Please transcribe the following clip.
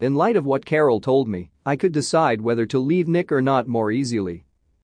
In light of what Carol told me, I could decide whether to leave Nick or not more easily.